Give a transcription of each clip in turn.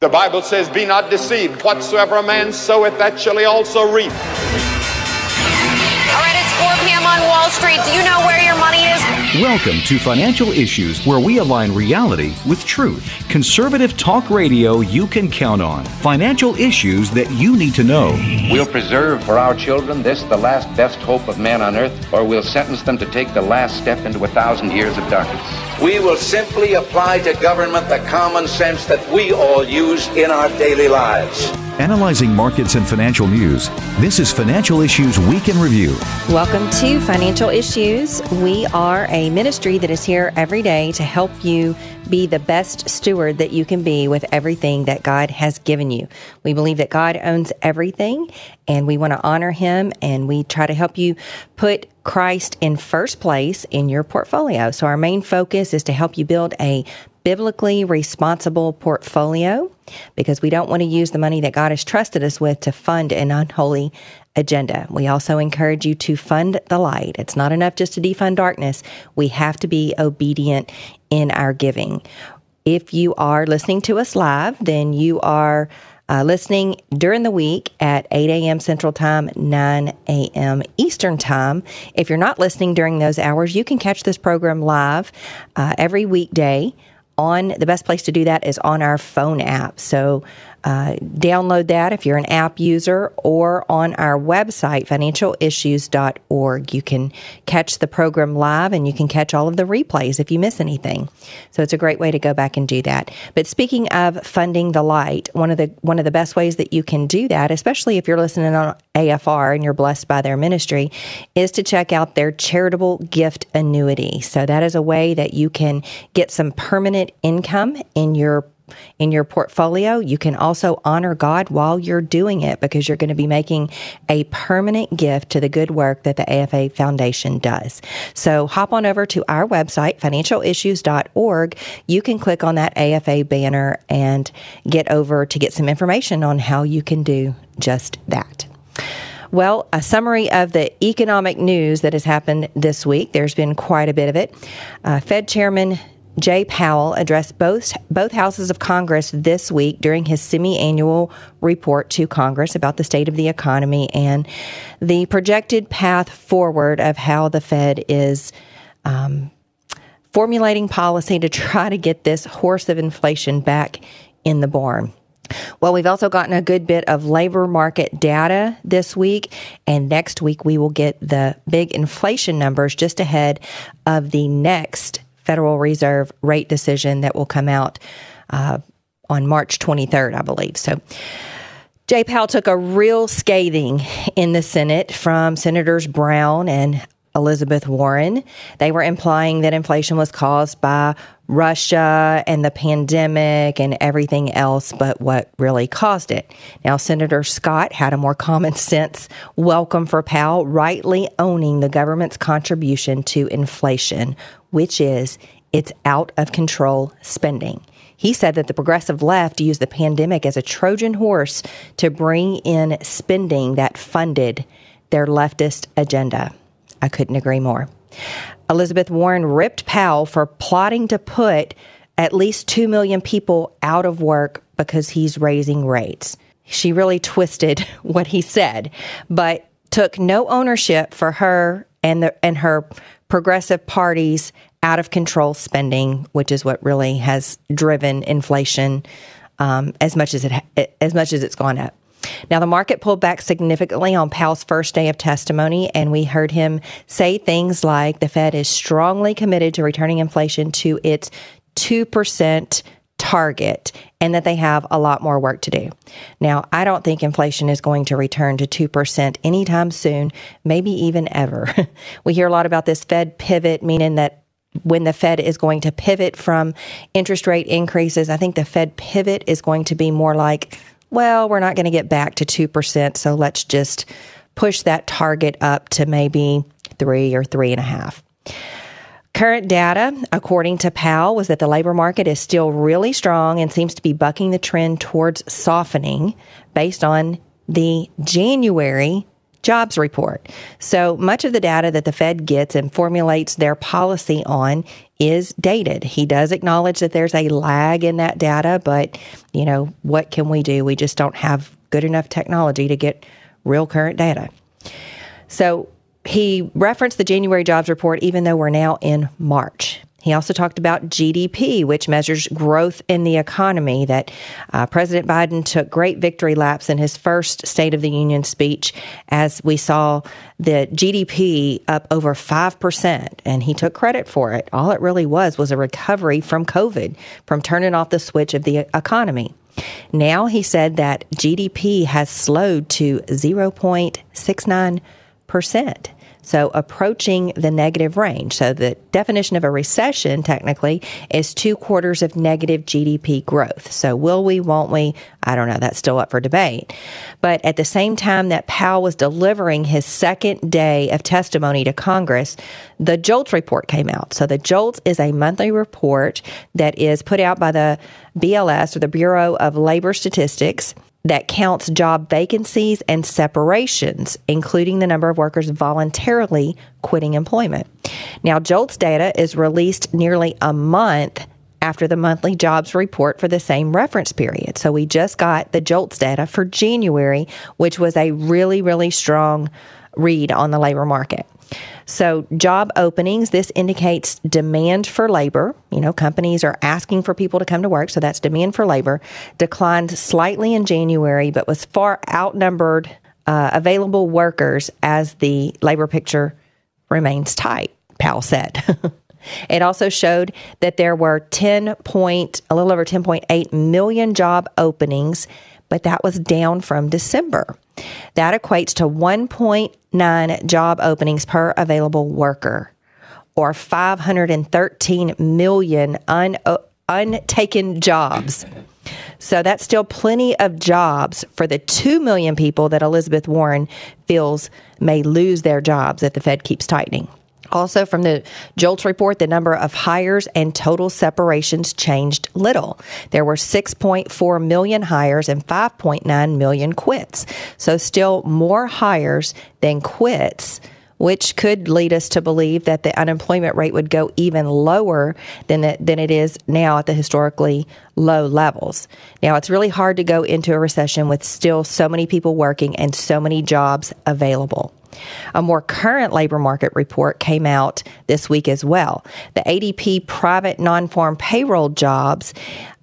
The Bible says, Be not deceived. Whatsoever a man soweth, that shall he also reap. All right, it's 4 p.m. on Wall Street. Do you know where your money is? Welcome to Financial Issues, where we align reality with truth. Conservative talk radio you can count on. Financial issues that you need to know. We'll preserve for our children this, the last best hope of man on earth, or we'll sentence them to take the last step into a thousand years of darkness. We will simply apply to government the common sense that we all use in our daily lives. Analyzing markets and financial news, this is Financial Issues Week in Review. Welcome to Financial Issues. We are a ministry that is here every day to help you be the best steward that you can be with everything that God has given you. We believe that God owns everything and we want to honor him and we try to help you put Christ in first place in your portfolio. So our main focus is to help you build a biblically responsible portfolio because we don't want to use the money that God has trusted us with to fund an unholy agenda. We also encourage you to fund the light. It's not enough just to defund darkness. We have to be obedient in our giving. If you are listening to us live, then you are uh, listening during the week at 8 a.m. Central Time, 9 a.m. Eastern Time. If you're not listening during those hours, you can catch this program live uh, every weekday on the best place to do that is on our phone app. So uh, download that if you're an app user or on our website, financialissues.org. You can catch the program live and you can catch all of the replays if you miss anything. So it's a great way to go back and do that. But speaking of funding the light, one of the one of the best ways that you can do that, especially if you're listening on AFR and you're blessed by their ministry, is to check out their charitable gift annuity. So that is a way that you can get some permanent income in your in your portfolio. You can also honor God while you're doing it because you're going to be making a permanent gift to the good work that the AFA Foundation does. So hop on over to our website, financialissues.org. You can click on that AFA banner and get over to get some information on how you can do just that. Well, a summary of the economic news that has happened this week. There's been quite a bit of it. Uh, Fed Chairman Jay Powell addressed both both houses of Congress this week during his semi-annual report to Congress about the state of the economy and the projected path forward of how the Fed is um, formulating policy to try to get this horse of inflation back in the barn. Well, we've also gotten a good bit of labor market data this week, and next week we will get the big inflation numbers just ahead of the next Federal Reserve rate decision that will come out uh, on March 23rd, I believe. So, Jay Powell took a real scathing in the Senate from Senators Brown and Elizabeth Warren. They were implying that inflation was caused by Russia and the pandemic and everything else but what really caused it. Now, Senator Scott had a more common sense welcome for Powell, rightly owning the government's contribution to inflation, which is it's out of control spending. He said that the progressive left used the pandemic as a Trojan horse to bring in spending that funded their leftist agenda. I couldn't agree more. Elizabeth Warren ripped Powell for plotting to put at least 2 million people out of work because he's raising rates. She really twisted what he said, but took no ownership for her and the and her progressive party's out of control spending, which is what really has driven inflation um, as much as it as much as it's gone up. Now, the market pulled back significantly on Powell's first day of testimony, and we heard him say things like the Fed is strongly committed to returning inflation to its 2% target and that they have a lot more work to do. Now, I don't think inflation is going to return to 2% anytime soon, maybe even ever. we hear a lot about this Fed pivot, meaning that when the Fed is going to pivot from interest rate increases, I think the Fed pivot is going to be more like well, we're not going to get back to 2%, so let's just push that target up to maybe three or three and a half. Current data, according to Powell, was that the labor market is still really strong and seems to be bucking the trend towards softening based on the January jobs report. So much of the data that the Fed gets and formulates their policy on is dated. He does acknowledge that there's a lag in that data, but you know, what can we do? We just don't have good enough technology to get real current data. So he referenced the January jobs report even though we're now in March. He also talked about GDP, which measures growth in the economy. That uh, President Biden took great victory laps in his first State of the Union speech as we saw the GDP up over 5%, and he took credit for it. All it really was was a recovery from COVID, from turning off the switch of the economy. Now he said that GDP has slowed to 0.69%. So approaching the negative range. So the definition of a recession technically is two quarters of negative GDP growth. So will we, won't we? I don't know. That's still up for debate. But at the same time that Powell was delivering his second day of testimony to Congress, the JOLTS report came out. So the JOLTS is a monthly report that is put out by the BLS or the Bureau of Labor Statistics that counts job vacancies and separations, including the number of workers voluntarily quitting employment. Now, JOLTS data is released nearly a month after the monthly jobs report for the same reference period. So we just got the JOLTS data for January, which was a really, really strong read on the labor market. So, job openings, this indicates demand for labor. You know, companies are asking for people to come to work, so that's demand for labor. Declined slightly in January, but was far outnumbered uh, available workers as the labor picture remains tight, Powell said. It also showed that there were 10 point, a little over 10.8 million job openings, but that was down from December. That equates to 1.9 job openings per available worker or 513 million un, uh, untaken jobs. So that's still plenty of jobs for the 2 million people that Elizabeth Warren feels may lose their jobs if the Fed keeps tightening. Also, from the JOLTS report, the number of hires and total separations changed little. There were 6.4 million hires and 5.9 million quits. So, still more hires than quits which could lead us to believe that the unemployment rate would go even lower than the, than it is now at the historically low levels. Now, it's really hard to go into a recession with still so many people working and so many jobs available. A more current labor market report came out this week as well. The ADP private non farm payroll jobs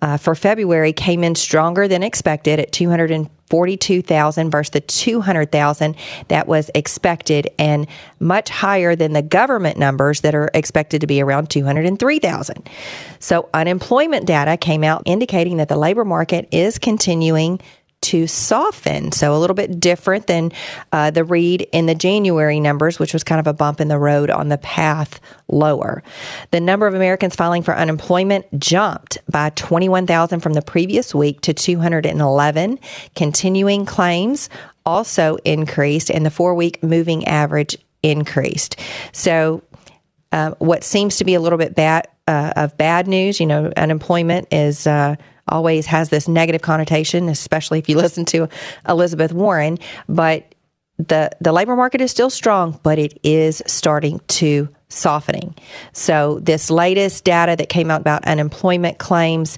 uh, for February came in stronger than expected at 242,000 versus the 200,000 that was expected and much higher than the government numbers that are expected to be around 203,000. So unemployment data came out indicating that the labor market is continuing to soften. So a little bit different than uh, the read in the January numbers, which was kind of a bump in the road on the path lower. The number of Americans filing for unemployment jumped by 21,000 from the previous week to 211. Continuing claims also increased, and the four week moving average increased. So uh, what seems to be a little bit bad uh, of bad news, you know, unemployment is uh, always has this negative connotation, especially if you listen to Elizabeth Warren. But the the labor market is still strong, but it is starting to softening. So this latest data that came out about unemployment claims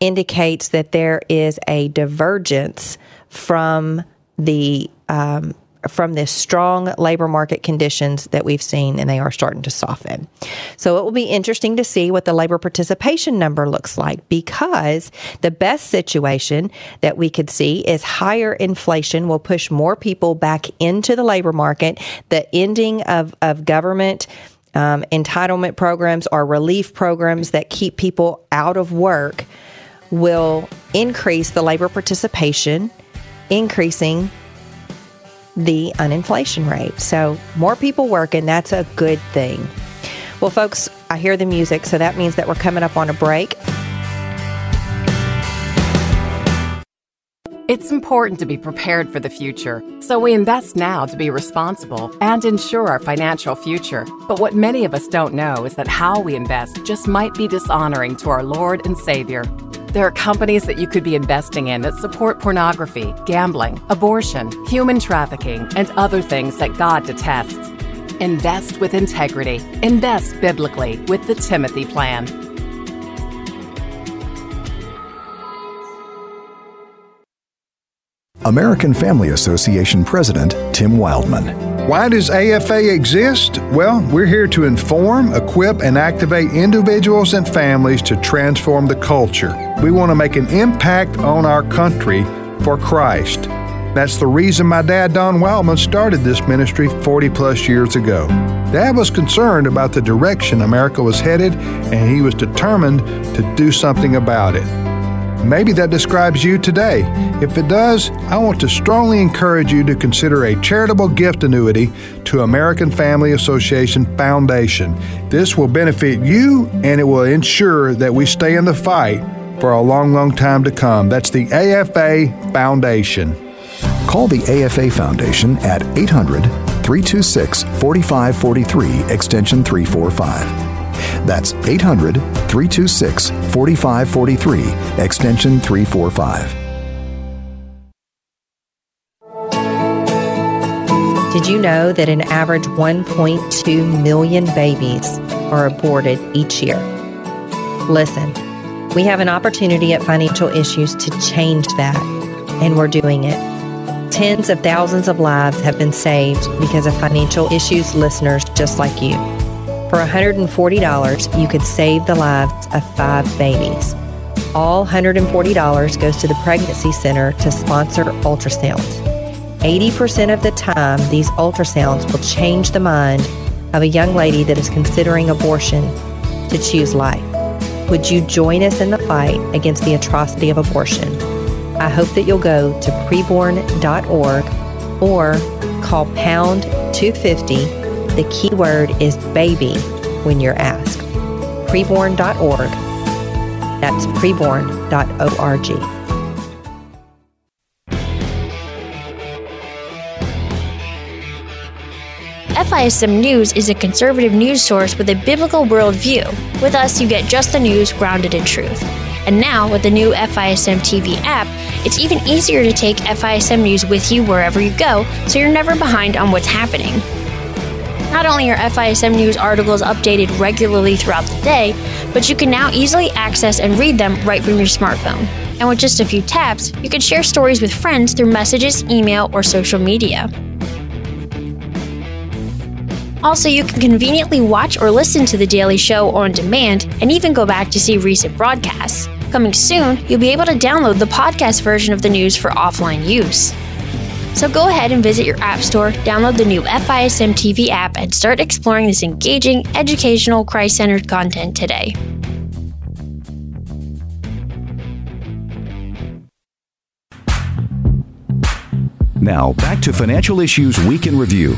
indicates that there is a divergence from the um, from the strong labor market conditions that we've seen, and they are starting to soften. So it will be interesting to see what the labor participation number looks like because the best situation that we could see is higher inflation will push more people back into the labor market. The ending of, of government um, entitlement programs or relief programs that keep people out of work will increase the labor participation, increasing the uninflation rate. So, more people working, that's a good thing. Well, folks, I hear the music, so that means that we're coming up on a break. It's important to be prepared for the future, so we invest now to be responsible and ensure our financial future. But what many of us don't know is that how we invest just might be dishonoring to our Lord and Savior. There are companies that you could be investing in that support pornography, gambling, abortion, human trafficking, and other things that God detests. Invest with integrity. Invest biblically with the Timothy Plan. American Family Association President Tim Wildmon. Why does AFA exist? Well, we're here to inform, equip, and activate individuals and families to transform the culture. We want to make an impact on our country for Christ. That's the reason my dad, Don Wildmon, started this ministry 40 plus years ago. Dad was concerned about the direction America was headed, and he was determined to do something about it. Maybe that describes you today. If it does, I want to strongly encourage you to consider a charitable gift annuity to American Family Association Foundation. This will benefit you and it will ensure that we stay in the fight for a long, long time to come. That's the AFA Foundation. Call the AFA Foundation at 800 326 4543, extension 345. That's 800 326 4543, extension 345. Did you know that an average 1.2 million babies are aborted each year? Listen, we have an opportunity at Financial Issues to change that, and we're doing it. Tens of thousands of lives have been saved because of Financial Issues listeners just like you. For $140, you could save the lives of five babies. All $140 goes to the Pregnancy Center to sponsor ultrasounds. 80% of the time, these ultrasounds will change the mind of a young lady that is considering abortion to choose life. Would you join us in the fight against the atrocity of abortion? I hope that you'll go to preborn.org or call pound 250 the key word is baby when you're asked. Preborn.org. That's preborn.org. FISM News is a conservative news source with a biblical worldview. With us, you get just the news grounded in truth. And now, with the new FISM TV app, it's even easier to take FISM News with you wherever you go, so you're never behind on what's happening. Not only are FISM news articles updated regularly throughout the day, but you can now easily access and read them right from your smartphone. And with just a few taps, you can share stories with friends through messages, email, or social media. Also, you can conveniently watch or listen to The Daily Show on demand and even go back to see recent broadcasts. Coming soon, you'll be able to download the podcast version of the news for offline use. So go ahead and visit your App Store, download the new FISM TV app, and start exploring this engaging, educational, Christ centered content today. Now, back to Financial Issues Week in Review.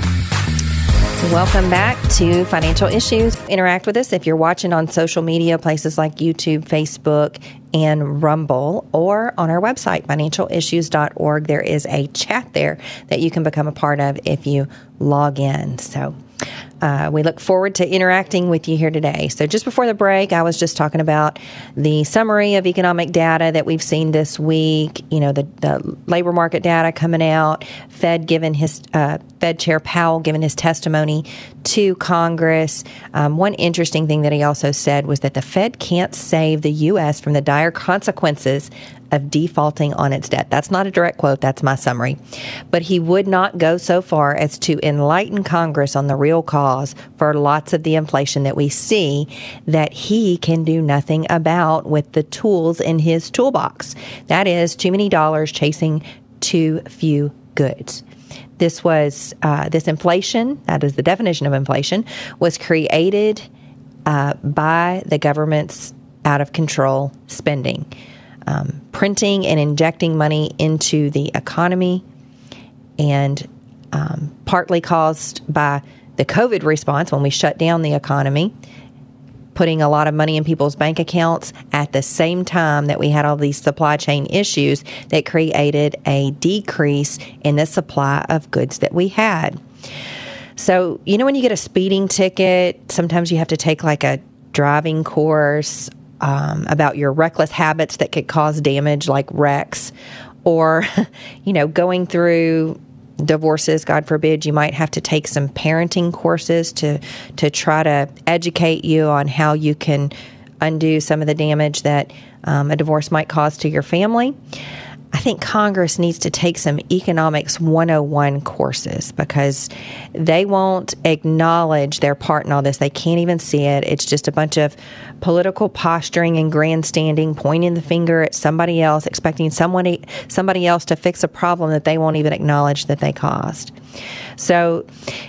Welcome back to Financial Issues. Interact with us if you're watching on social media, places like YouTube, Facebook, and Rumble, or on our website, financialissues.org. There is a chat there that you can become a part of if you log in. So, uh, we look forward to interacting with you here today. So, just before the break, I was just talking about the summary of economic data that we've seen this week. You know, the, the labor market data coming out, Fed giving his uh, Fed Chair Powell giving his testimony to Congress. Um, one interesting thing that he also said was that the Fed can't save the U.S. from the dire consequences of defaulting on its debt. That's not a direct quote, that's my summary. But he would not go so far as to enlighten Congress on the real cause for lots of the inflation that we see that he can do nothing about with the tools in his toolbox. That is too many dollars chasing too few goods this was uh, this inflation that is the definition of inflation was created uh, by the government's out of control spending um, printing and injecting money into the economy, and um, partly caused by the COVID response when we shut down the economy, putting a lot of money in people's bank accounts at the same time that we had all these supply chain issues that created a decrease in the supply of goods that we had. So, you know, when you get a speeding ticket, sometimes you have to take like a driving course um, about your reckless habits that could cause damage, like wrecks, or you know, going through divorces god forbid you might have to take some parenting courses to to try to educate you on how you can undo some of the damage that um, a divorce might cause to your family I think Congress needs to take some economics 101 courses because they won't acknowledge their part in all this. They can't even see it. It's just a bunch of political posturing and grandstanding, pointing the finger at somebody else, expecting somebody somebody else to fix a problem that they won't even acknowledge that they caused. So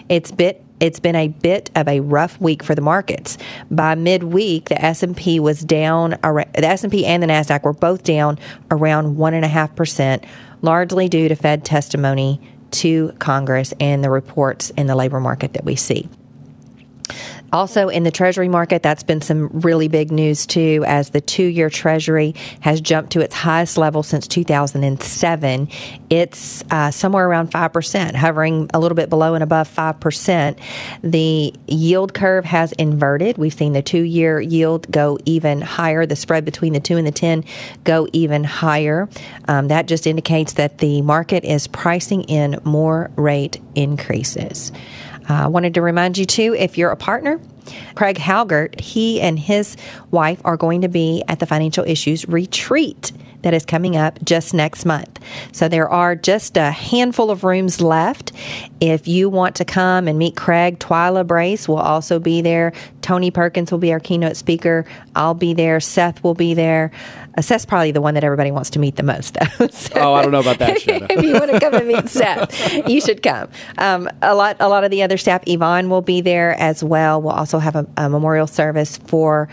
it's bit it's been a bit of a rough week for the markets. By midweek, the S&P was down. The S&P and the Nasdaq were both down around one and a half percent, largely due to Fed testimony to Congress and the reports in the labor market that we see. Also, in the Treasury market, that's been some really big news too, as the two year Treasury has jumped to its highest level since 2007. It's uh, somewhere around 5%, hovering a little bit below and above 5%. The yield curve has inverted. We've seen the two year yield go even higher, the spread between the two and the 10 go even higher. Um, that just indicates that the market is pricing in more rate increases. I uh, wanted to remind you too, if you're a partner, Craig Halgert, he and his wife are going to be at the Financial Issues Retreat that is coming up just next month. So there are just a handful of rooms left. If you want to come and meet Craig, Twila Brase will also be there. Tony Perkins will be our keynote speaker. I'll be there. Seth will be there. Uh, Seth's probably the one that everybody wants to meet the most, though. so oh, I don't know about that. if you want to come and meet Seth, you should come. Um, a lot, a lot of the other staff. Yvonne will be there as well. We'll also have a, a memorial service for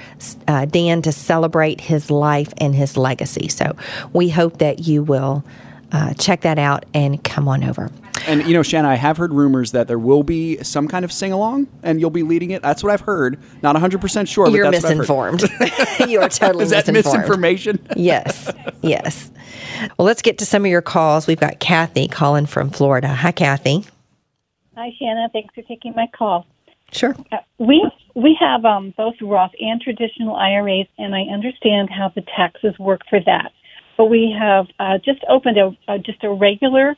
uh, Dan to celebrate his life and his legacy. So we hope that you will uh, check that out and come on over. And you know, Shanna, I have heard rumors that there will be some kind of sing along, and you'll be leading it. That's what I've heard. Not 100 percent sure. You're misinformed. you are totally Is that misinformed. misinformation? yes, yes. Well, let's get to some of your calls. We've got Kathy calling from Florida. Hi, Kathy. Hi, Shanna. Thanks for taking my call. Sure. Uh, we we have um, both Roth and traditional IRAs, and I understand how the taxes work for that. But we have uh, just opened a, just a regular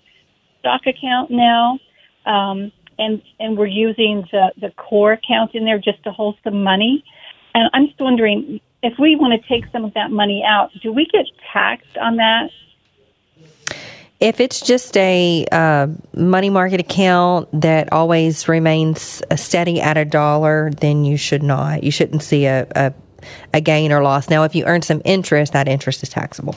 stock account now, um, and and we're using the the core account in there just to hold some money. And I'm just wondering if we want to take some of that money out, do we get taxed on that? If it's just a uh, money market account that always remains steady at a dollar, then you should not. You shouldn't see a, a, a gain or loss. Now, if you earn some interest, that interest is taxable.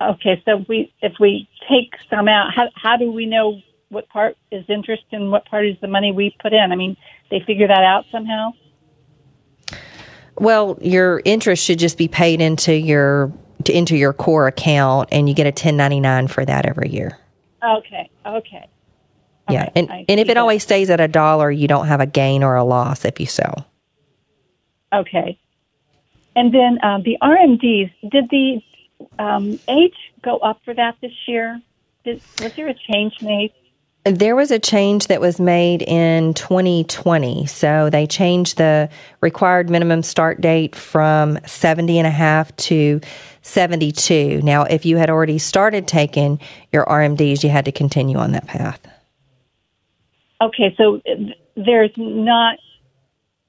Okay, so we if we take some out, how how do we know what part is interest and what part is the money we put in? I mean, they figure that out somehow. Well, your interest should just be paid into your to, into your core account, and you get a 1099 for that every year. Okay. Okay. Yeah, okay, and and if it that. always stays at a dollar, you don't have a gain or a loss if you sell. Okay. And then um, the RMDs, did the um, age go up for that this year? Did, was there a change made? There was a change that was made in 2020. So they changed the required minimum start date from 70 and a half to 72. Now, if you had already started taking your RMDs, you had to continue on that path. Okay, so there's not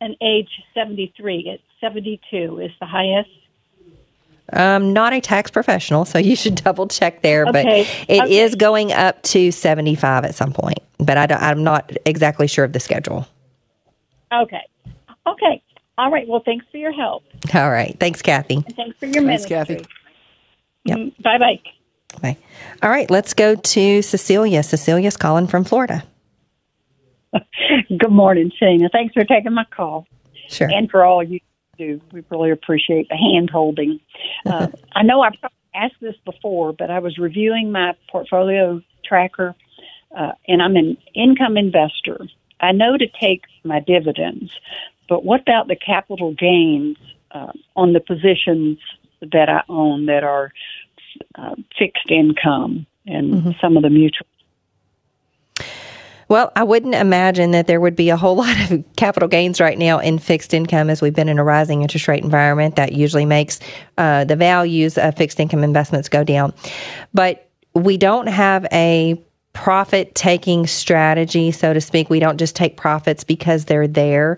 an age 73. It's 72 is the highest. Um, not a tax professional, so you should double check there. Okay. But it okay. is going up to 75 at some point. But I am not exactly sure of the schedule. Okay. Okay. All right. Well, thanks for your help. All right. Thanks, Kathy. And thanks for your thanks, ministry. Kathy. Yep. Mm, bye bye. Bye. All right. Let's go to Cecilia. Cecilia's calling from Florida. Good morning, Shana. Thanks for taking my call. Sure. And for all you do. We really appreciate the hand holding. Uh, I know I've asked this before, but I was reviewing my portfolio tracker, uh, and I'm an income investor. I know to take my dividends, but what about the capital gains uh, on the positions that I own that are uh, fixed income and mm-hmm. some of the mutual Well, I wouldn't imagine that there would be a whole lot of capital gains right now in fixed income as we've been in a rising interest rate environment. That usually makes uh, the values of fixed income investments go down. But we don't have a profit taking strategy, so to speak. We don't just take profits because they're there.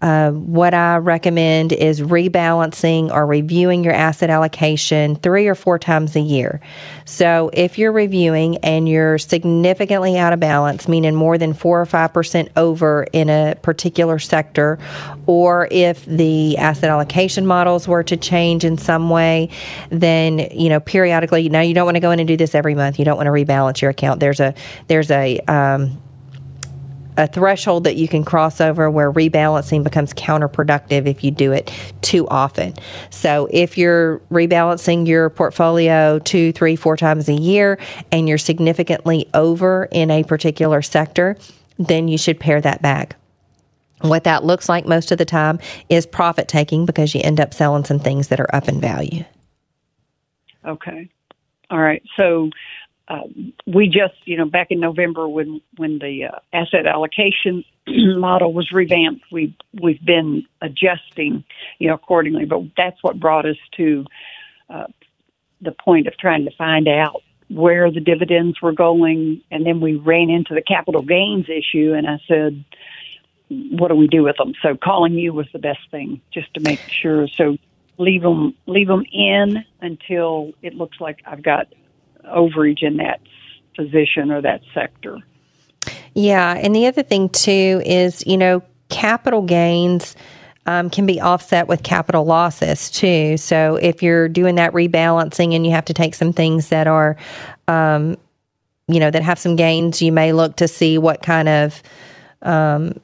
Uh, what I recommend is rebalancing or reviewing your asset allocation three or four times a year. So, if you're reviewing and you're significantly out of balance, meaning more than four or five percent over in a particular sector, or if the asset allocation models were to change in some way, then you know periodically. Now, you don't want to go in and do this every month. You don't want to rebalance your account. There's a there's a um, a threshold that you can cross over where rebalancing becomes counterproductive if you do it too often. So if you're rebalancing your portfolio two, three, four times a year and you're significantly over in a particular sector, then you should pare that back. What that looks like most of the time is profit taking because you end up selling some things that are up in value. Okay. All right. So uh, we just, you know, back in November when when the uh, asset allocation model was revamped, we we've been adjusting, you know, accordingly. But that's what brought us to uh, the point of trying to find out where the dividends were going, and then we ran into the capital gains issue, and I said, "What do we do with them?" So calling you was the best thing, just to make sure. So leave them leave them in until it looks like I've got overage in that position or that sector. Yeah, and the other thing too is, you know, capital gains um, can be offset with capital losses too. So if you're doing that rebalancing and you have to take some things that are, um, you know, that have some gains, you may look to see what kind of um,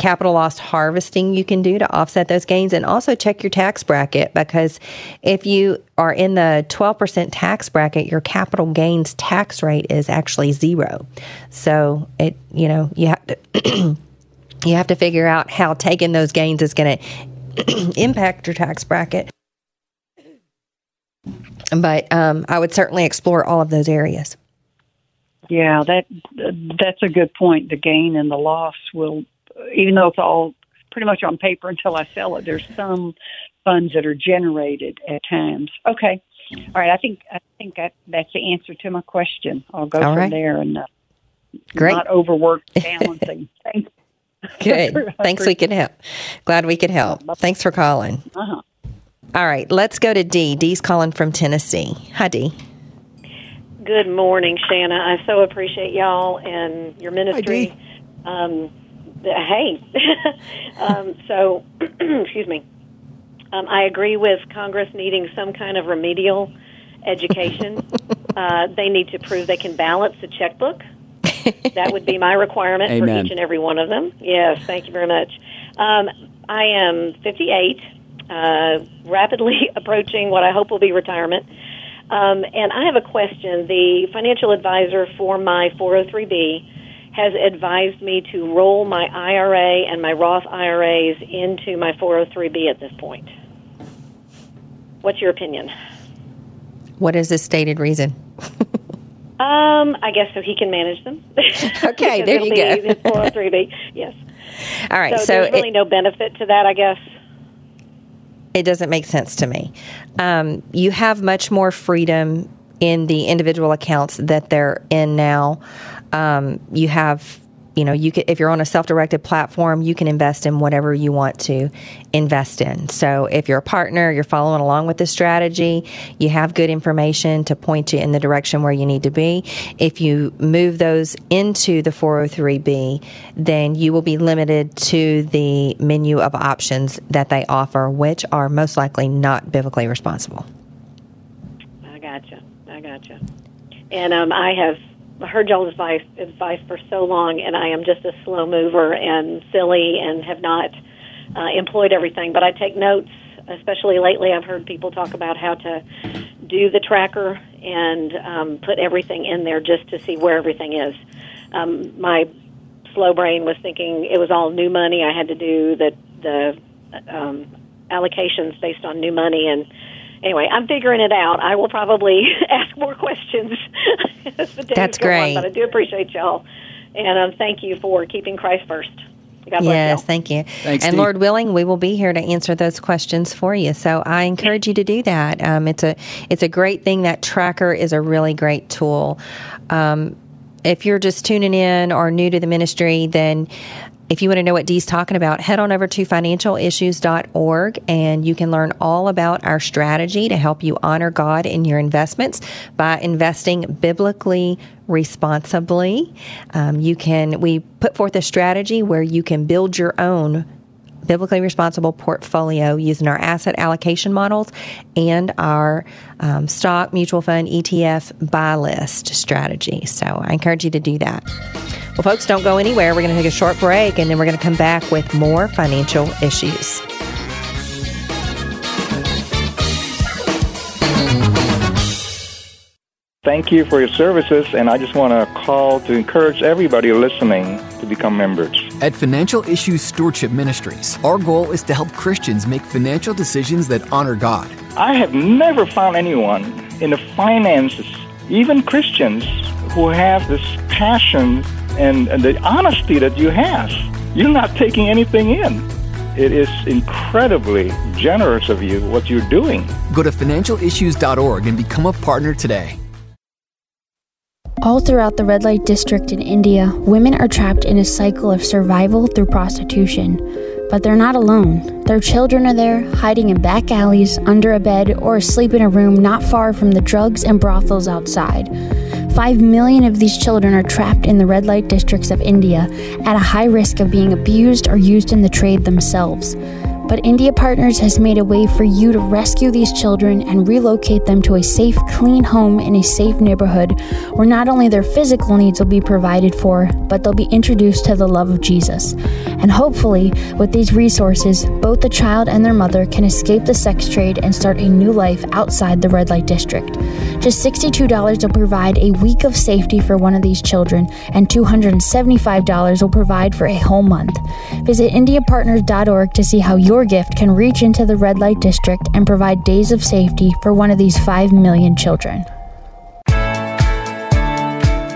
capital loss harvesting you can do to offset those gains. And also check your tax bracket because if you are in the 12% tax bracket your capital gains tax rate is actually zero. So it you know you have to you have to figure out how taking those gains is going to impact your tax bracket. But um, i would certainly explore all of those areas. Yeah that that's a good point. The gain and the loss will even though it's all pretty much on paper until I sell it, there's some funds that are generated at times. Okay. All right. I think I think that, that's the answer to my question. I'll go All from right. there and uh, Great. not overwork balancing. Thank Good. Thanks we could help. Glad we could help. Thanks for calling. Uh-huh. All right, let's go to Dee. Dee's calling from Tennessee. Hi, Dee. Good morning, Shanna. I so appreciate y'all and your ministry. um, hey, um, so excuse me. Um, I agree with Congress needing some kind of remedial education. uh, they need to prove they can balance the checkbook. that would be my requirement for each and every one of them. Yes, thank you very much. Um, I am 58, uh, rapidly approaching what I hope will be retirement. Um, and I have a question. The financial advisor for my 403b has advised me to roll my IRA and my Roth IRAs into my 403b at this point. What's your opinion? What is his stated reason? Um, I guess so he can manage them. Okay, there you go. His 403b, yes. All right, so, so, there's it, really no benefit to that, I guess. it doesn't make sense to me. Um, you have much more freedom in the individual accounts that they're in now. Um, you have, you know, you can, if you're on a self-directed platform, you can invest in whatever you want to invest in. So if you're a partner, you're following along with the strategy, you have good information to point you in the direction where you need to be. If you move those into the 403b, then you will be limited to the menu of options that they offer, which are most likely not biblically responsible. I gotcha. I gotcha. And um, I have heard y'all's advice advice for so long, and I am just a slow mover and silly, and have not uh, employed everything. But I take notes, especially lately. I've heard people talk about how to do the tracker and um, put everything in there just to see where everything is. Um, my slow brain was thinking it was all new money. I had to do the the um, allocations based on new money and anyway, I'm figuring it out. I will probably ask more questions as the days That's go on, but I do appreciate y'all And um, thank you for keeping Christ first. God bless yes, y'all. thank you. Thanks, and Steve. Lord willing, we will be here to answer those questions for you. So I encourage you to do that. Um, it's a it's a great thing. That tracker is a really great tool. Um, if you're just tuning in or new to the ministry, then if you want to know what Dee's talking about, head on over to financialissues.org and you can learn all about our strategy to help you honor God in your investments by investing biblically responsibly. Um, you can we put forth a strategy where you can build your own biblically responsible portfolio using our asset allocation models and our um, stock mutual fund ETF buy list strategy. So I encourage you to do that. Well, folks, don't go anywhere. We're going to take a short break and then we're going to come back with more financial issues. Thank you for your services, and I just want to call to encourage everybody listening to become members. At Financial Issues Stewardship Ministries, our goal is to help Christians make financial decisions that honor God. I have never found anyone in the finances, even Christians, who have this passion and, and the honesty that you have. You're not taking anything in. It is incredibly generous of you what you're doing. Go to financialissues.org and become a partner today. All throughout the red light district in India, women are trapped in a cycle of survival through prostitution. But they're not alone. Their children are there, hiding in back alleys, under a bed, or asleep in a room not far from the drugs and brothels outside. Five million of these children are trapped in the red light districts of India at a high risk of being abused or used in the trade themselves. But India Partners has made a way for you to rescue these children and relocate them to a safe, clean home in a safe neighborhood where not only their physical needs will be provided for, but they'll be introduced to the love of Jesus. And hopefully, with these resources, both the child and their mother can escape the sex trade and start a new life outside the red light district. Just $62 will provide a week of safety for one of these children, and $275 will provide for a whole month. Visit IndiaPartners.org to see how your gift can reach into the red light district and provide days of safety for one of these 5 million children.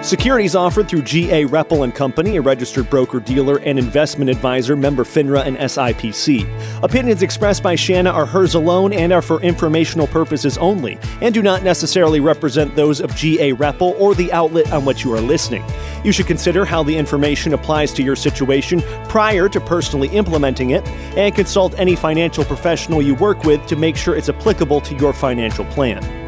Securities offered through GA Repple and Company, a registered broker dealer and investment advisor, member FINRA and SIPC. Opinions expressed by Shanna are hers alone and are for informational purposes only, and do not necessarily represent those of GA Repple or the outlet on which you are listening. You should consider how the information applies to your situation prior to personally implementing it, and consult any financial professional you work with to make sure it's applicable to your financial plan.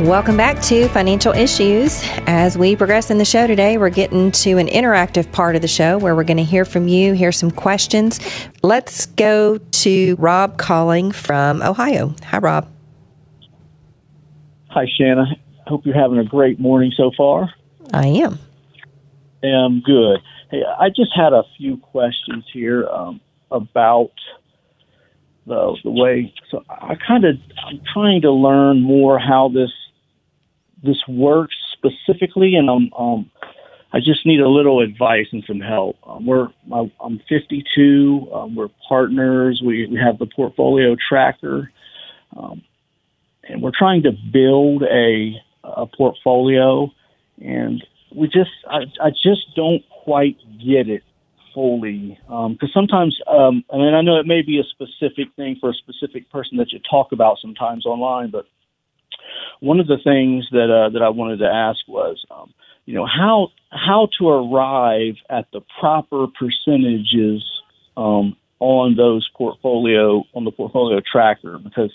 Welcome back to Financial Issues. As we progress in the show today, we're getting to an interactive part of the show where we're going to hear from you, hear some questions. Let's go to Rob calling from Ohio. Hi, Rob. Hi, Shanna. Hope you're having a great morning so far. I am. I am good. Hey, I just had a few questions here um, about the the way. So I kind of I'm trying to learn more how this this works specifically, and I'm um, I just need a little advice and some help. Um, we're I'm 52. Um, we're partners. We, we have the portfolio tracker, um, and we're trying to build a a portfolio, and we just I, I just don't quite get it fully because um, sometimes um, I mean I know it may be a specific thing for a specific person that you talk about sometimes online, but one of the things that uh, that I wanted to ask was, um, you know, how how to arrive at the proper percentages um, on those portfolio on the portfolio tracker because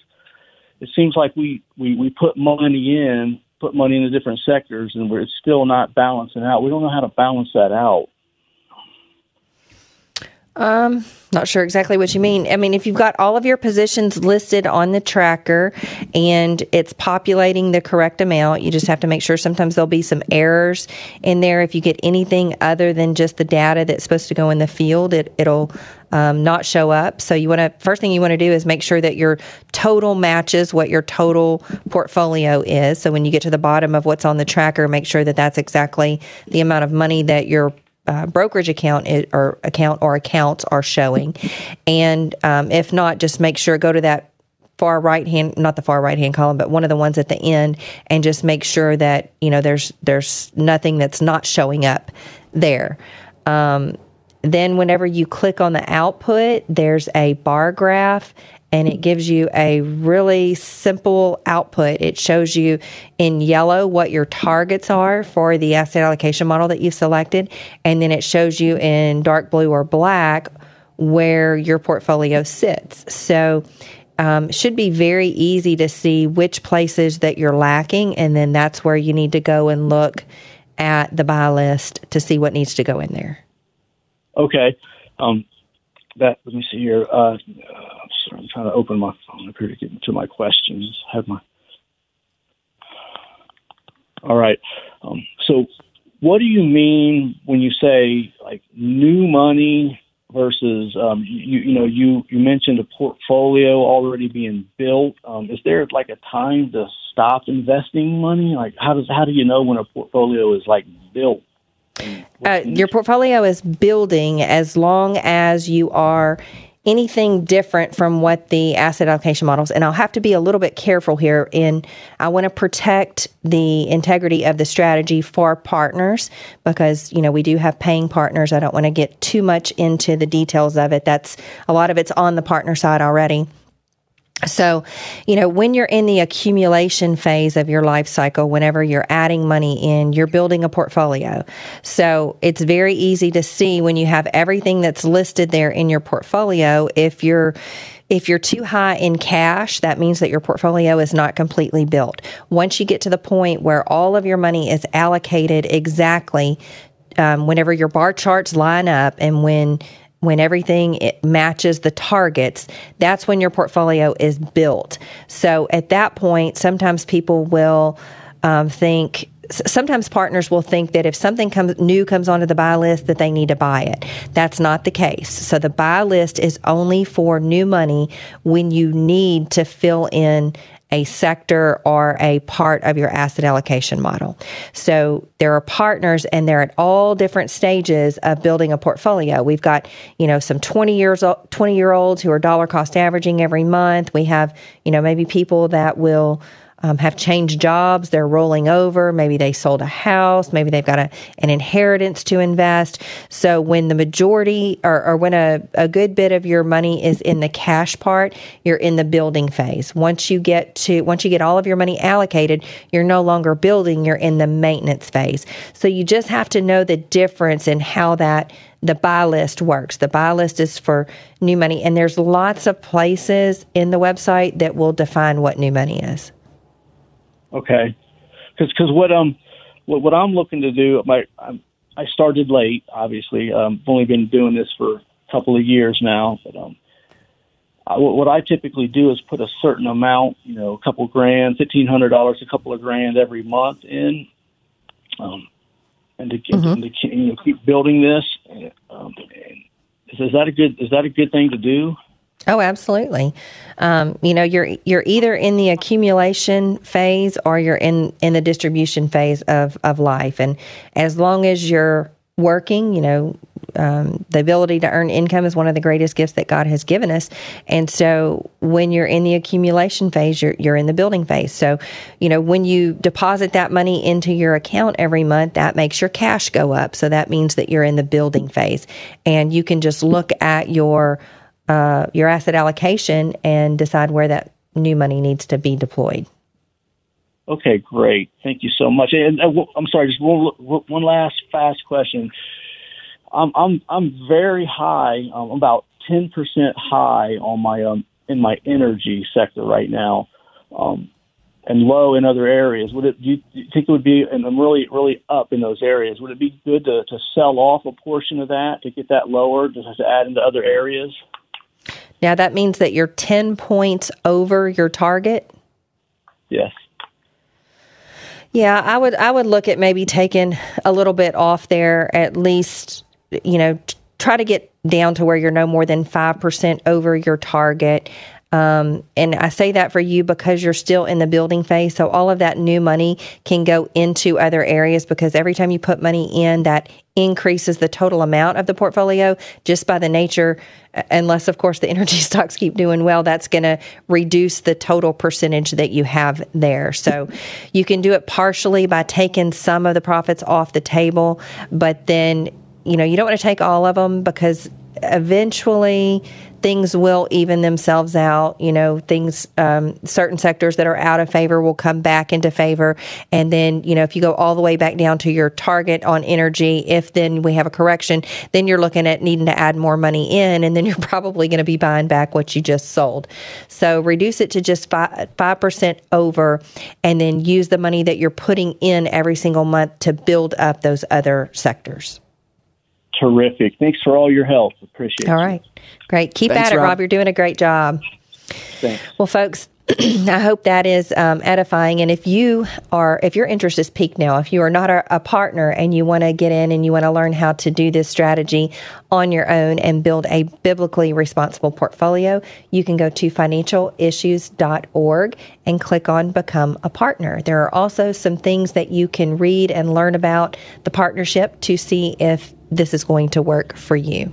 it seems like we, we, we put money in, put money into different sectors, and we're still not balancing out. We don't know how to balance that out. Um, not sure exactly what you mean. I mean, if you've got all of your positions listed on the tracker and it's populating the correct amount, you just have to make sure sometimes there'll be some errors in there. If you get anything other than just the data that's supposed to go in the field, it, it'll um, not show up. So you want to first thing you want to do is make sure that your total matches what your total portfolio is. So when you get to the bottom of what's on the tracker, make sure that that's exactly the amount of money that your uh, brokerage account is, or account or accounts are showing, and um, if not, just make sure go to that far right hand, not the far right hand column, but one of the ones at the end, and just make sure that you know there's there's nothing that's not showing up there. Um, then, whenever you click on the output, there's a bar graph and it gives you a really simple output. It shows you in yellow what your targets are for the asset allocation model that you selected, and then it shows you in dark blue or black where your portfolio sits. So, um, should be very easy to see which places that you're lacking, and then that's where you need to go and look at the buy list to see what needs to go in there. Okay. Um, that let me see here. Uh, trying to open my phone up here to get into my questions. I have my. All right. Um, so, what do you mean when you say like new money versus um, you? You know, you you mentioned a portfolio already being built. Um, is there like a time to stop investing money? Like, how does how do you know when a portfolio is like built? Uh, your portfolio is building as long as you are anything different from what the asset allocation models and I'll have to be a little bit careful here in I want to protect the integrity of the strategy for partners because you know we do have paying partners. I don't want to get too much into the details of it. That's a lot of it's on the partner side already so, you know, when you're in the accumulation phase of your life cycle, whenever you're adding money in, you're building a portfolio. So it's very easy to see when you have everything that's listed there in your portfolio. If you're if you're too high in cash, that means that your portfolio is not completely built. Once you get to the point where all of your money is allocated exactly, um, whenever your bar charts line up and when when everything it matches the targets, that's when your portfolio is built. So at that point, sometimes people will um, think sometimes partners will think that if something comes new comes onto the buy list that they need to buy it that's not the case so the buy list is only for new money when you need to fill in a sector or a part of your asset allocation model. So there are partners and they're at all different stages of building a portfolio. We've got, you know, some 20 years 20 year olds who are dollar cost averaging every month. We have, you know, maybe people that will um, have changed jobs, they're rolling over, maybe they sold a house, maybe they've got a, an inheritance to invest. So when the majority or, or when a, a good bit of your money is in the cash part, you're in the building phase. Once you get to once you get all of your money allocated, you're no longer building, you're in the maintenance phase. So you just have to know the difference in how that the buy list works. The buy list is for new money, and there's lots of places in the website that will define what new money is. Okay, because because what um what what I'm looking to do, my I'm, I started late. Obviously, um, I've only been doing this for a couple of years now, but um, I, what I typically do is put a certain amount, you know, a couple grand, fifteen hundred dollars, a couple of grand every month in, um, and to, mm-hmm. and to you know, keep building this. Um, is, is that a good is that a good thing to do? Oh, absolutely. Um, you know, you're you're either in the accumulation phase or you're in in the distribution phase of of life, and as long as you're working, you know, um, the ability to earn income is one of the greatest gifts that God has given us. And so, when you're in the accumulation phase, you're you're in the building phase. So, you know, when you deposit that money into your account every month, that makes your cash go up. So that means that you're in the building phase, and you can just look at your uh, your asset allocation and decide where that new money needs to be deployed. Okay, great. Thank you so much. And uh, I'm sorry, just one, one last fast question. I'm I'm I'm very high. I'm about ten percent high on my um in my energy sector right now, um, and low in other areas. Would it? Do you, do you think it would be? And I'm really really up in those areas. Would it be good to to sell off a portion of that to get that lower, just to add into other areas? Now that means that you're 10 points over your target? Yes. Yeah, I would I would look at maybe taking a little bit off there at least, you know, try to get down to where you're no more than 5% over your target. Um, and I say that for you because you're still in the building phase. So all of that new money can go into other areas because every time you put money in, that increases the total amount of the portfolio just by the nature, unless, of course, the energy stocks keep doing well, that's going to reduce the total percentage that you have there. So you can do it partially by taking some of the profits off the table, but then, you know, you don't want to take all of them because eventually things will even themselves out. You know, things, um, certain sectors that are out of favor will come back into favor. And then, you know, if you go all the way back down to your target on energy, if then we have a correction, then you're looking at needing to add more money in. And then you're probably going to be buying back what you just sold. So reduce it to just 5, 5% over and then use the money that you're putting in every single month to build up those other sectors terrific. Thanks for all your help. Appreciate it. All right. Great. Keep Thanks, at it, Rob. Rob. You're doing a great job. Thanks. Well, folks, I hope that is um, edifying. And if you are, if your interest is piqued now, if you are not a, a partner and you want to get in and you want to learn how to do this strategy on your own and build a biblically responsible portfolio, you can go to financialissues.org and click on Become a Partner. There are also some things that you can read and learn about the partnership to see if this is going to work for you.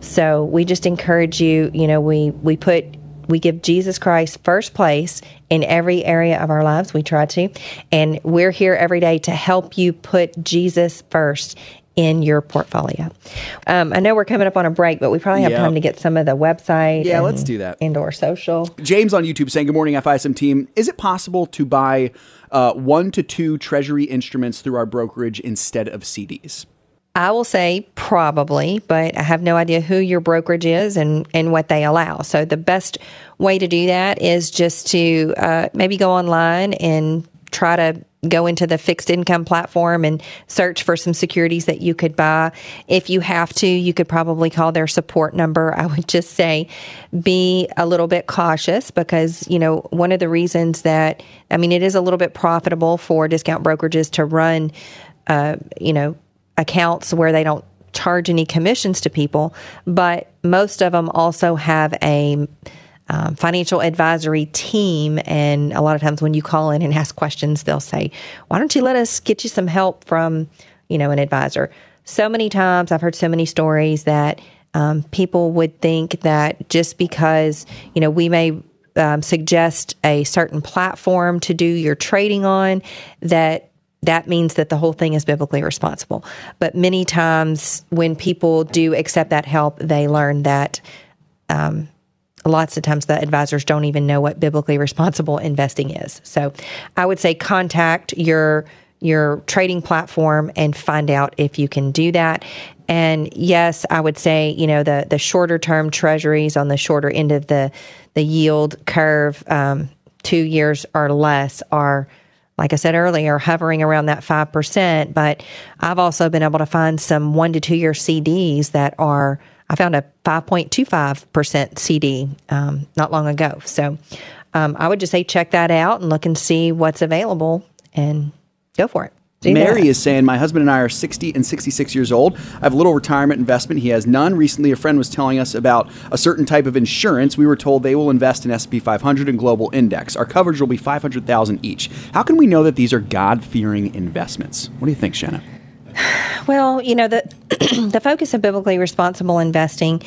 So we just encourage you, you know, we, we put we give Jesus Christ first place in every area of our lives. We try to. And we're here every day to help you put Jesus first in your portfolio. Um, I know we're coming up on a break, but we probably have Yep. time to get some of the website. Yeah, let's do that. Indoor social. James on YouTube saying, Good morning, FISM team. Is it possible to buy uh, one to two treasury instruments through our brokerage instead of CDs? I will say probably, but I have no idea who your brokerage is and, and what they allow. So the best way to do that is just to uh, maybe go online and try to go into the fixed income platform and search for some securities that you could buy. If you have to, you could probably call their support number. I would just say be a little bit cautious because, you know, one of the reasons that, I mean, it is a little bit profitable for discount brokerages to run, uh, you know, accounts where they don't charge any commissions to people, but most of them also have a um, financial advisory team. And a lot of times when you call in and ask questions, they'll say, Why don't you let us get you some help from, you know, an advisor? So many times I've heard so many stories that um, people would think that just because, you know, we may um, suggest a certain platform to do your trading on, that that means that the whole thing is biblically responsible. But many times when people do accept that help, they learn that um, lots of times the advisors don't even know what biblically responsible investing is. So I would say contact your your trading platform and find out if you can do that. And yes, I would say, you know, the the shorter term treasuries on the shorter end of the the yield curve, um, two years or less are like I said earlier, hovering around that 5%. But I've also been able to find some one to two year CDs that are, I found a 5.25% CD um, not long ago. So um, I would just say check that out and look and see what's available and go for it. Do Mary that. is saying, My husband and I are 60 and 66 years old. I have a little retirement investment. He has none. Recently, a friend was telling us about a certain type of insurance. We were told they will invest in SP 500 and Global Index. Our coverage will be 500000 each. How can we know that these are God fearing investments? What do you think, Shanna? Well, you know, the the focus of biblically responsible investing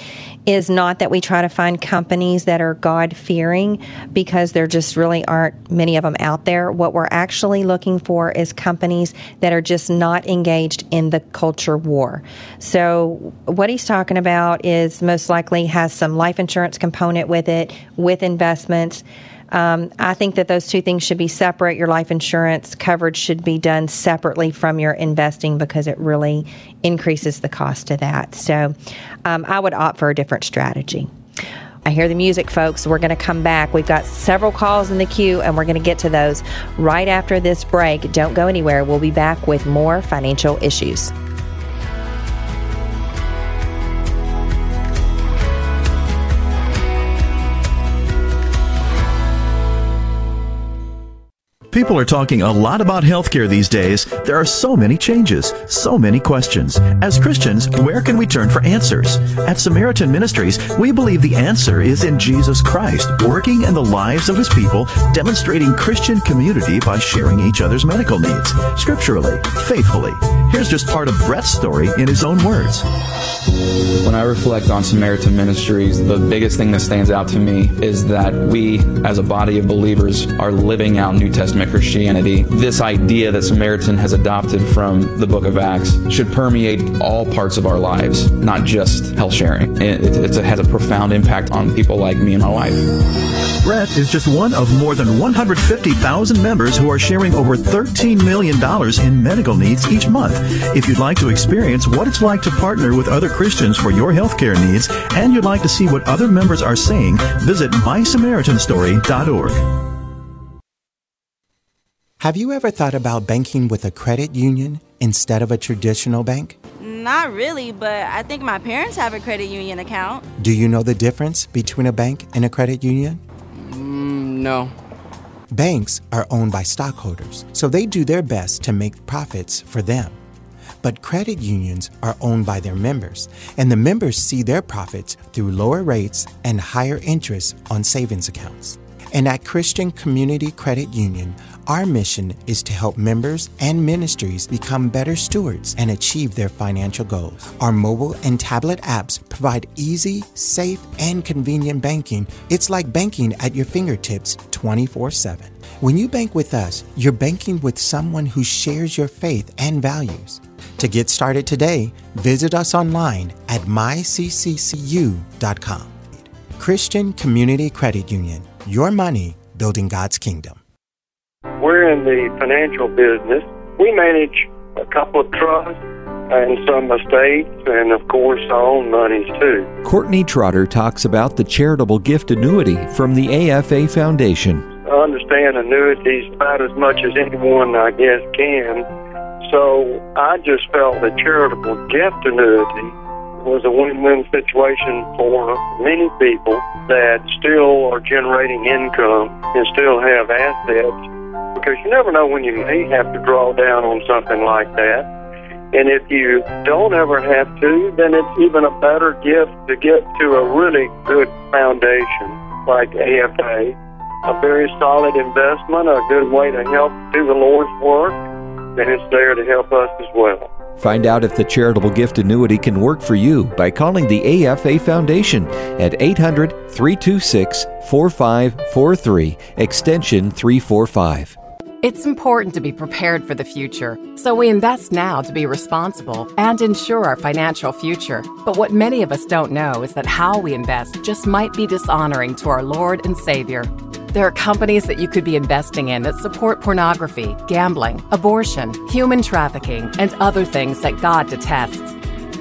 is not that we try to find companies that are God fearing because there just really aren't many of them out there. What we're actually looking for is companies that are just not engaged in the culture war. So, what he's talking about is most likely has some life insurance component with it, with investments. Um, I think that those two things should be separate. Your life insurance coverage should be done separately from your investing because it really increases the cost of that. So um, I would opt for a different strategy. I hear the music, folks. We're going to come back. We've got several calls in the queue, and we're going to get to those right after this break. Don't go anywhere. We'll be back with more financial issues. People are talking a lot about healthcare these days. There are so many changes, so many questions. As Christians, where can we turn for answers? At Samaritan Ministries, we believe the answer is in Jesus Christ, working in the lives of his people, demonstrating Christian community by sharing each other's medical needs, scripturally, faithfully. Here's just part of Brett's story in his own words. When I reflect on Samaritan Ministries, the biggest thing that stands out to me is that we, as a body of believers, are living out New Testament Christianity. This idea that Samaritan has adopted from the book of Acts should permeate all parts of our lives, not just health sharing. It, it, it has a profound impact on people like me and my wife. Brett is just one of more than 150,000 members who are sharing over $13 million in medical needs each month. If you'd like to experience what it's like to partner with other Christians for your healthcare needs and you'd like to see what other members are saying, visit mysamaritanstory.org. Have you ever thought about banking with a credit union instead of a traditional bank? Not really, but I think my parents have a credit union account. Do you know the difference between a bank and a credit union? Mm, no. Banks are owned by stockholders, so they do their best to make profits for them. But credit unions are owned by their members, and the members see their profits through lower rates and higher interest on savings accounts. And at Christian Community Credit Union, our mission is to help members and ministries become better stewards and achieve their financial goals. Our mobile and tablet apps provide easy, safe, and convenient banking. It's like banking at your fingertips 24 7. When you bank with us, you're banking with someone who shares your faith and values. To get started today, visit us online at mycccu.com. Christian Community Credit Union, your money building God's kingdom. We're in the financial business. We manage a couple of trusts and some estates, and of course, our own monies too. Courtney Trotter talks about the charitable gift annuity from the AFA Foundation. I understand annuities about as much as anyone, I guess, can. So I just felt that charitable gift annuity was a win-win situation for many people that still are generating income and still have assets because you never know when you may have to draw down on something like that. And if you don't ever have to, then it's even a better gift to get to a really good foundation like AFA. A very solid investment, a good way to help do the Lord's work, and it's there to help us as well. Find out if the charitable gift annuity can work for you by calling the AFA Foundation at 800 326 4543, extension 345. It's important to be prepared for the future, so we invest now to be responsible and ensure our financial future. But what many of us don't know is that how we invest just might be dishonoring to our Lord and Savior. There are companies that you could be investing in that support pornography, gambling, abortion, human trafficking, and other things that God detests.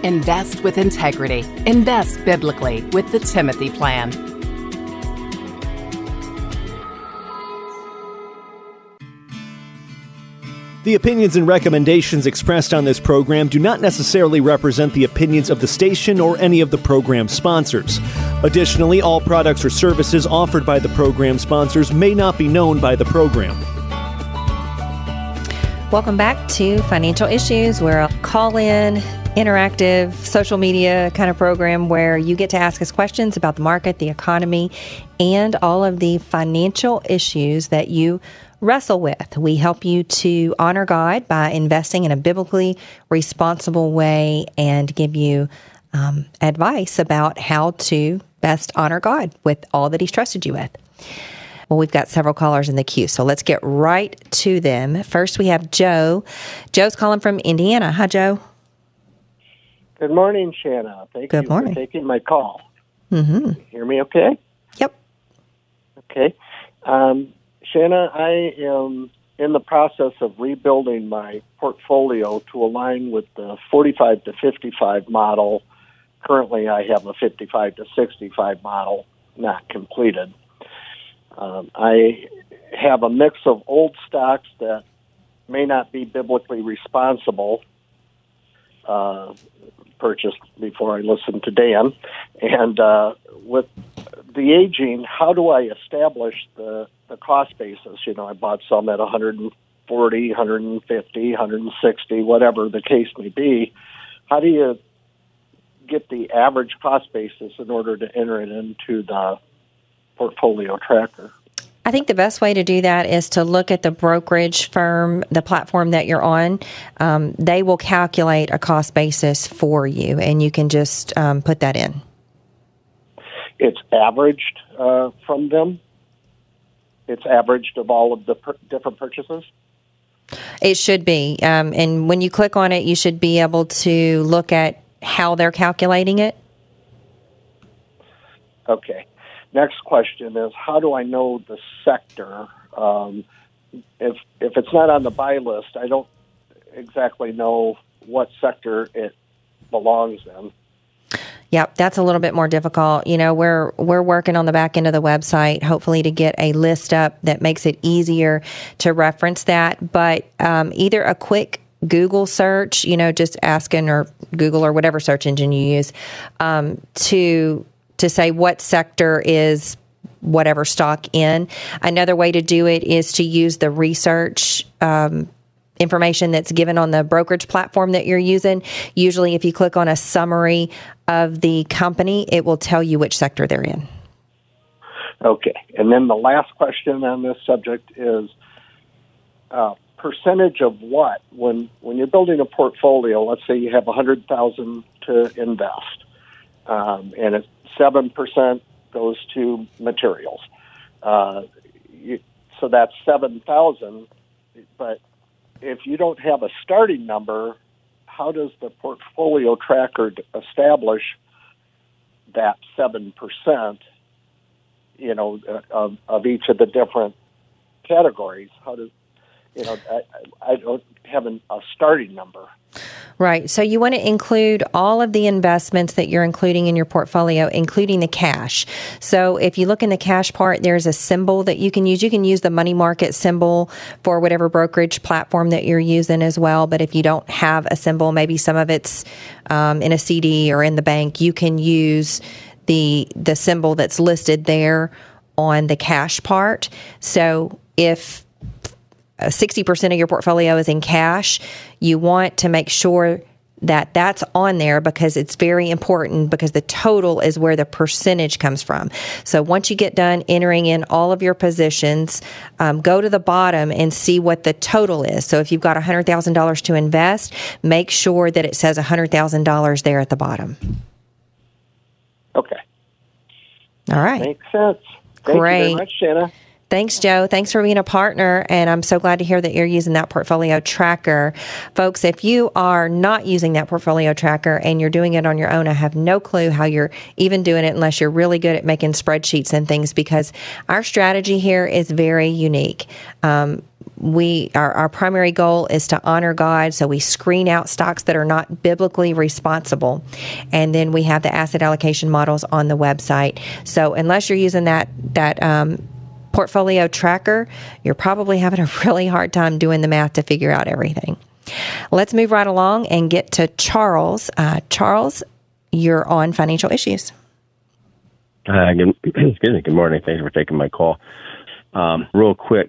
Invest with integrity. Invest biblically with the Timothy Plan. The opinions and recommendations expressed on this program do not necessarily represent the opinions of the station or any of the program sponsors. Additionally, all products or services offered by the program sponsors may not be known by the program. Welcome back to Financial Issues. We're a call in, interactive, social media kind of program where you get to ask us questions about the market, the economy, and all of the financial issues that you wrestle with. We help you to honor God by investing in a biblically responsible way and give you um, advice about how to best honor God with all that He's trusted you with. Well, we've got several callers in the queue, so let's get right to them. First, we have Joe. Joe's calling from Indiana. Hi, Joe. Good morning, Shanna. Thank Good you morning. for taking my call. Mm-hmm. Hear me okay? Yep. Okay. Um, Shanna, I am in the process of rebuilding my portfolio to align with the 45 to 55 model. Currently, I have a 55 to 65 model not completed. Um, I have a mix of old stocks that may not be biblically responsible, uh, purchased before I listened to Dan, and uh, with the aging, how do I establish the, the cost basis? You know, I bought some at 140, 150, 160, whatever the case may be. How do you get the average cost basis in order to enter it into the portfolio tracker? I think the best way to do that is to look at the brokerage firm, the platform that you're on. Um, they will calculate a cost basis for you, and you can just um, put that in. It's averaged uh, from them. It's averaged of all of the per- different purchases. It should be, um, and when you click on it, you should be able to look at how they're calculating it. Okay. Next question is how do I know the sector? Um, if if it's not on the buy list, I don't exactly know what sector it belongs in. Yep, that's a little bit more difficult. You know, we're we're working on the back end of the website, hopefully to get a list up that makes it easier to reference that. But um, either a quick Google search, you know, just asking or Google or whatever search engine you use um, to to say what sector is whatever stock in. Another way to do it is to use the research um, information that's given on the brokerage platform that you're using. Usually, if you click on a summary of the company, it will tell you which sector they're in. Okay. And then the last question on this subject is uh, percentage of what? When, when you're building a portfolio, let's say you have 100000 to invest, um, and it's 7% goes to materials. Uh, you, so that's 7000 but if you don't have a starting number, how does the portfolio tracker establish that seven percent? You know, uh, of, of each of the different categories. How does you know? I, I don't have an, a starting number. Right. So you want to include all of the investments that you're including in your portfolio, including the cash. So if you look in the cash part, there's a symbol that you can use. You can use the money market symbol for whatever brokerage platform that you're using as well. But if you don't have a symbol, maybe some of it's um, in a CD or in the bank, you can use the the symbol that's listed there on the cash part. So if 60% of your portfolio is in cash, you want to make sure that that's on there because it's very important because the total is where the percentage comes from. So once you get done entering in all of your positions, um, go to the bottom and see what the total is. So if you've got $100,000 to invest, make sure that it says $100,000 there at the bottom. Okay. All right. Makes sense. Thank Great. you very much, Shanna. Thanks, Joe. Thanks for being a partner. And I'm so glad to hear that you're using that portfolio tracker. Folks, if you are not using that portfolio tracker and you're doing it on your own, I have no clue how you're even doing it unless you're really good at making spreadsheets and things because our strategy here is very unique. Um, we our, our primary goal is to honor God, so we screen out stocks that are not biblically responsible, and then we have the asset allocation models on the website. So unless you're using that that um, portfolio tracker, you're probably having a really hard time doing the math to figure out everything. Let's move right along and get to Charles. Uh, Charles, you're on financial issues. Hi, good, excuse me. Good morning. Thanks for taking my call. Um, real quick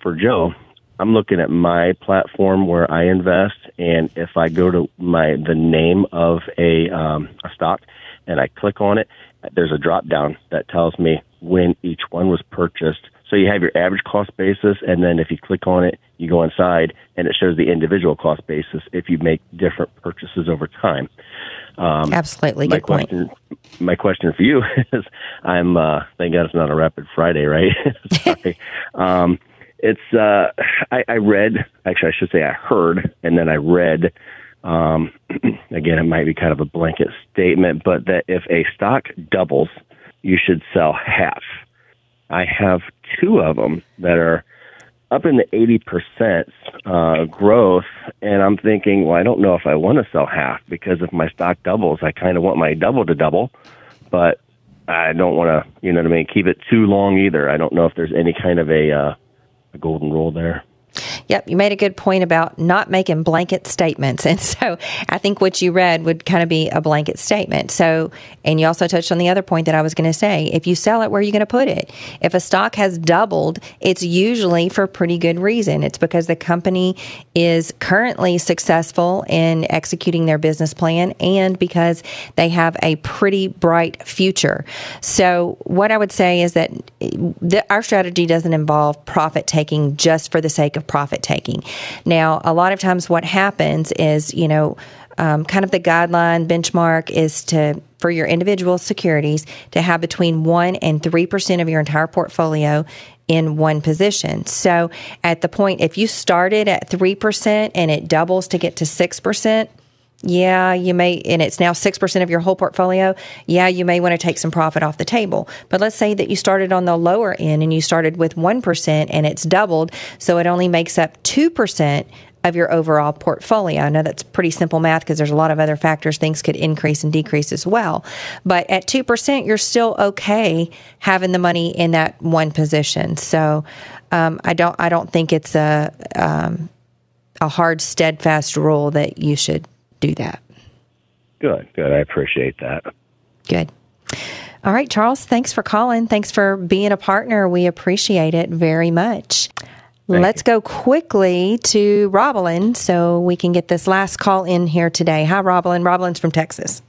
for Joe, I'm looking at my platform where I invest, and if I go to my the name of a um, a stock and I click on it, there's a drop down that tells me when each one was purchased. So you have your average cost basis, and then if you click on it, you go inside, and it shows the individual cost basis if you make different purchases over time. Um, Absolutely, my good point. question, My question for you is, I'm uh, thank God it's not a Rapid Friday, right? Sorry. um, it's uh, I, I read, actually, I should say I heard, and then I read. Um, again, it might be kind of a blanket statement, but that if a stock doubles, you should sell half. I have two of them that are up in the 80% uh, growth, and I'm thinking, well, I don't know if I want to sell half because if my stock doubles, I kind of want my double to double, but I don't want to, you know what I mean, keep it too long either. I don't know if there's any kind of a, uh, a golden rule there. Yep, you made a good point about not making blanket statements. And so I think what you read would kind of be a blanket statement. So, and you also touched on the other point that I was going to say. If you sell it, where are you going to put it? If a stock has doubled, it's usually for pretty good reason. It's because the company is currently successful in executing their business plan and because they have a pretty bright future. So, what I would say is that eh, the, our strategy doesn't involve profit taking just for the sake of profit taking. Now, a lot of times what happens is, you know, um, kind of the guideline benchmark is to for your individual securities to have between 1 and 3% of your entire portfolio in one position. So at the point if you started at 3% and it doubles to get to 6%, yeah, you may, and it's now 6% of your whole portfolio. Yeah, you may want to take some profit off the table. But let's say that you started on the lower end and you started with 1% and it's doubled. So it only makes up 2% of your overall portfolio. I know that's pretty simple math because there's a lot of other factors. Things could increase and decrease as well. But at 2%, you're still okay having the money in that one position. So um, I don't, I don't think it's a, um, a hard, steadfast rule that you should do that. Good, good. I appreciate that. Good. All right, Charles, thanks for calling. Thanks for being a partner. We appreciate it very much. Thank Let's go quickly to Robalyn so we can get this last call in here today. Hi, Robalyn. Robalyn's from Texas.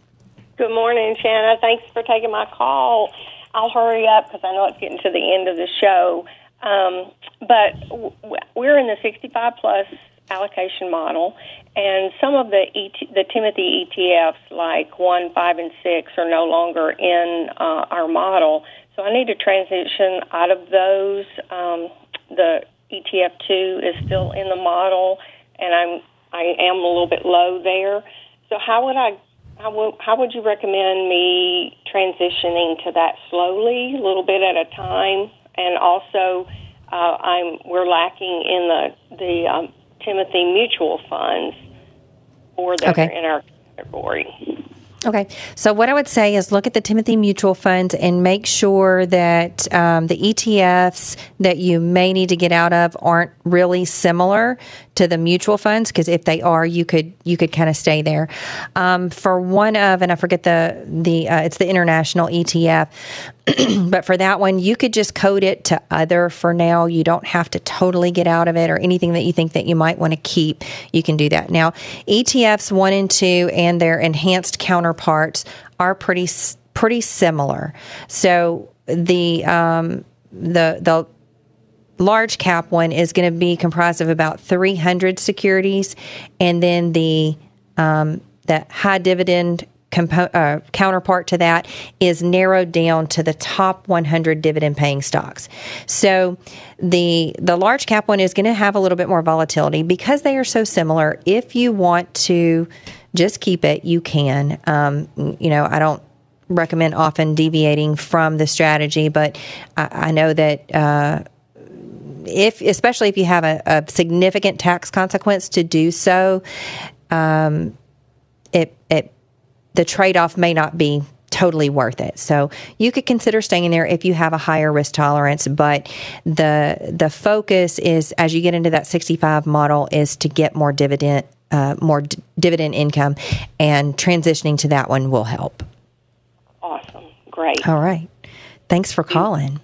Good morning, Shanna. Thanks for taking my call. I'll hurry up because I know it's getting to the end of the show. Um, but w- we're in the 65 plus allocation model, and some of the ET, the Timothy ETFs, like one, five, and six, are no longer in uh, our model. So I need to transition out of those. Um, the ETF two is still in the model, and I'm I am a little bit low there. So how would I how would, how would you recommend me transitioning to that slowly, a little bit at a time, and also uh, I'm we're lacking in the the um, Timothy mutual funds, or that Okay. are in our category. Okay. So, what I would say is look at the Timothy mutual funds and make sure that um, the ETFs that you may need to get out of aren't really similar to the mutual funds because if they are, you could you could kind of stay there. Um, for one of, and I forget the the uh, it's the international ETF, but for that one, you could just code it to other for now. You don't have to totally get out of it or anything that you think that you might want to keep. You can do that. Now, ETFs one and two and their enhanced counterparts are pretty pretty similar. So the um, the the large cap one is going to be comprised of about 300 securities, and then the um, the high dividend compo- uh, counterpart to that is narrowed down to the top 100 dividend paying stocks. So the the large cap one is going to have a little bit more volatility because they are so similar. If you want to just keep it, you can. Um, you know, I don't recommend often deviating from the strategy, but I, I know that. Uh, if especially if you have a, a significant tax consequence to do so, um, it it the trade off may not be totally worth it. So you could consider staying there if you have a higher risk tolerance, but the the focus is as you get into that 65 model is to get more dividend uh, more d- dividend income and transitioning to that one will help. Awesome, great. All right. Thanks for calling.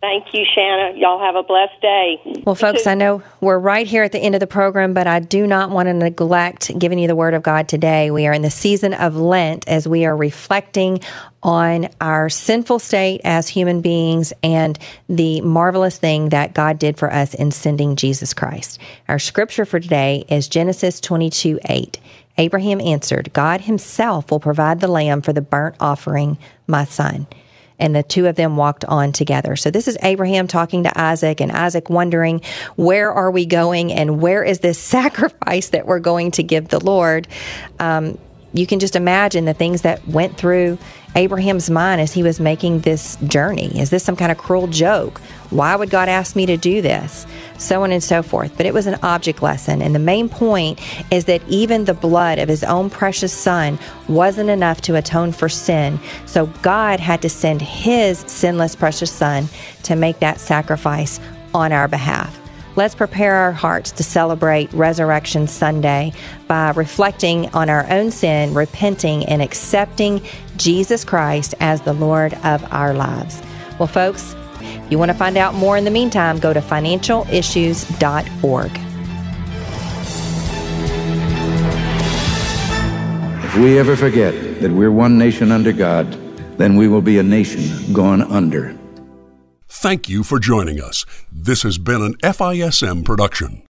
Thank you, Shanna. Y'all have a blessed day. Well, folks, I know we're right here at the end of the program, but I do not want to neglect giving you the Word of God today. We are in the season of Lent as we are reflecting on our sinful state as human beings and the marvelous thing that God did for us in sending Jesus Christ. Our scripture for today is Genesis 22 8. Abraham answered, God himself will provide the lamb for the burnt offering, my son and the two of them walked on together. So this is Abraham talking to Isaac and Isaac wondering, where are we going and where is this sacrifice that we're going to give the Lord? Um, you can just imagine the things that went through Abraham's mind as he was making this journey. Is this some kind of cruel joke? Why would God ask me to do this? So on and so forth. But it was an object lesson. And the main point is that even the blood of his own precious son wasn't enough to atone for sin. So God had to send his sinless precious son to make that sacrifice on our behalf. Let's prepare our hearts to celebrate Resurrection Sunday by reflecting on our own sin, repenting, and accepting Jesus Christ as the Lord of our lives. Well, folks, you want to find out more in the meantime, go to financialissues.org. If we ever forget that we're one nation under God, then we will be a nation gone under. Thank you for joining us. This has been an FISM production.